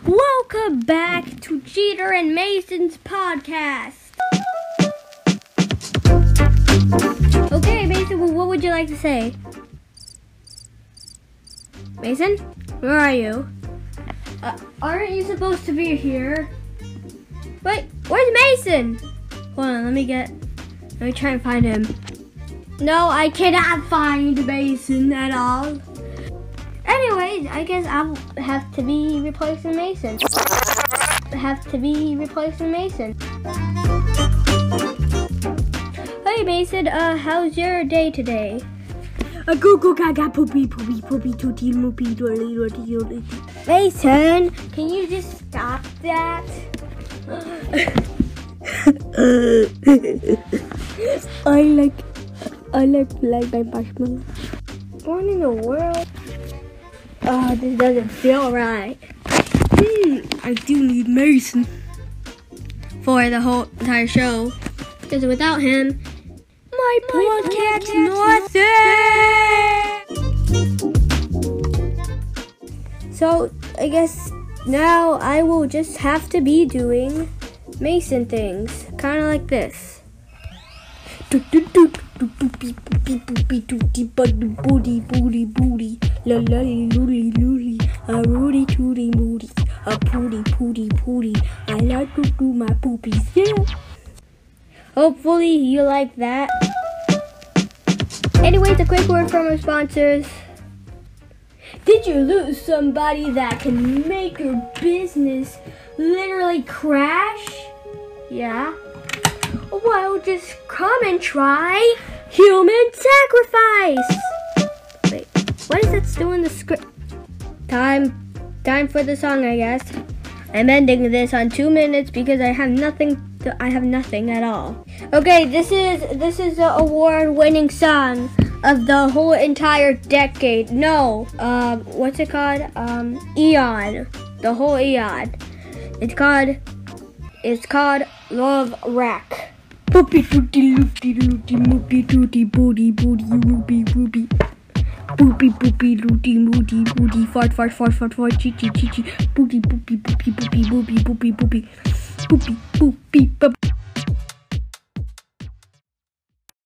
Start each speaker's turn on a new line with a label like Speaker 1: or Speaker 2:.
Speaker 1: Welcome back to Jeter and Masyn's podcast. Okay, Masyn, well, what would you like to say? Masyn, where are you? Uh, aren't you supposed to be here? Wait, where's Masyn? Hold on, let me get. Let me try and find him. No, I cannot find Masyn at all. Anyways, I guess I'll have to be replacing Masyn. Have to be replacing Masyn. Hey Masyn, uh, how's your day today?
Speaker 2: A goo goo gaga poopy poopy poopy tooty moopy doily doily doily.
Speaker 1: Masyn, can you just stop that?
Speaker 2: I like I like like my marshmallow.
Speaker 1: What in the world? Oh, this doesn't feel right.
Speaker 2: Hmm, I do need Masyn.
Speaker 1: For the whole entire show. Because without him,
Speaker 2: My
Speaker 1: podcast's
Speaker 2: nothing.
Speaker 1: So I guess now I will just have to be doing Masyn things, kind of like this.
Speaker 2: Booty booty booty la la looty looty a rooty tooty moody a pooty pooty pooty I like to do my poopies yeah.
Speaker 1: Hopefully you like that. Anyways, a quick word from our sponsors. Did you lose somebody that can make your business literally crash? Yeah. Well, just come and try human sacrifice. What is that still in the script? Time, time for the song, I guess. I'm ending this on two minutes because I have nothing. To, I have nothing at all. Okay, this is this is the award-winning song of the whole entire decade. No, um, what's it called? Um, Eon. The whole Eon. It's called. It's called Love Rack.
Speaker 2: Poopy tooty loopty loopty moopy tooty booty booty ruby ruby. Boopy boopy looty moody moody fart fart fart fart fart chee chee chee chee. Booty boopy boopy boopy boopy boopy boopy. Boopy boopy boop.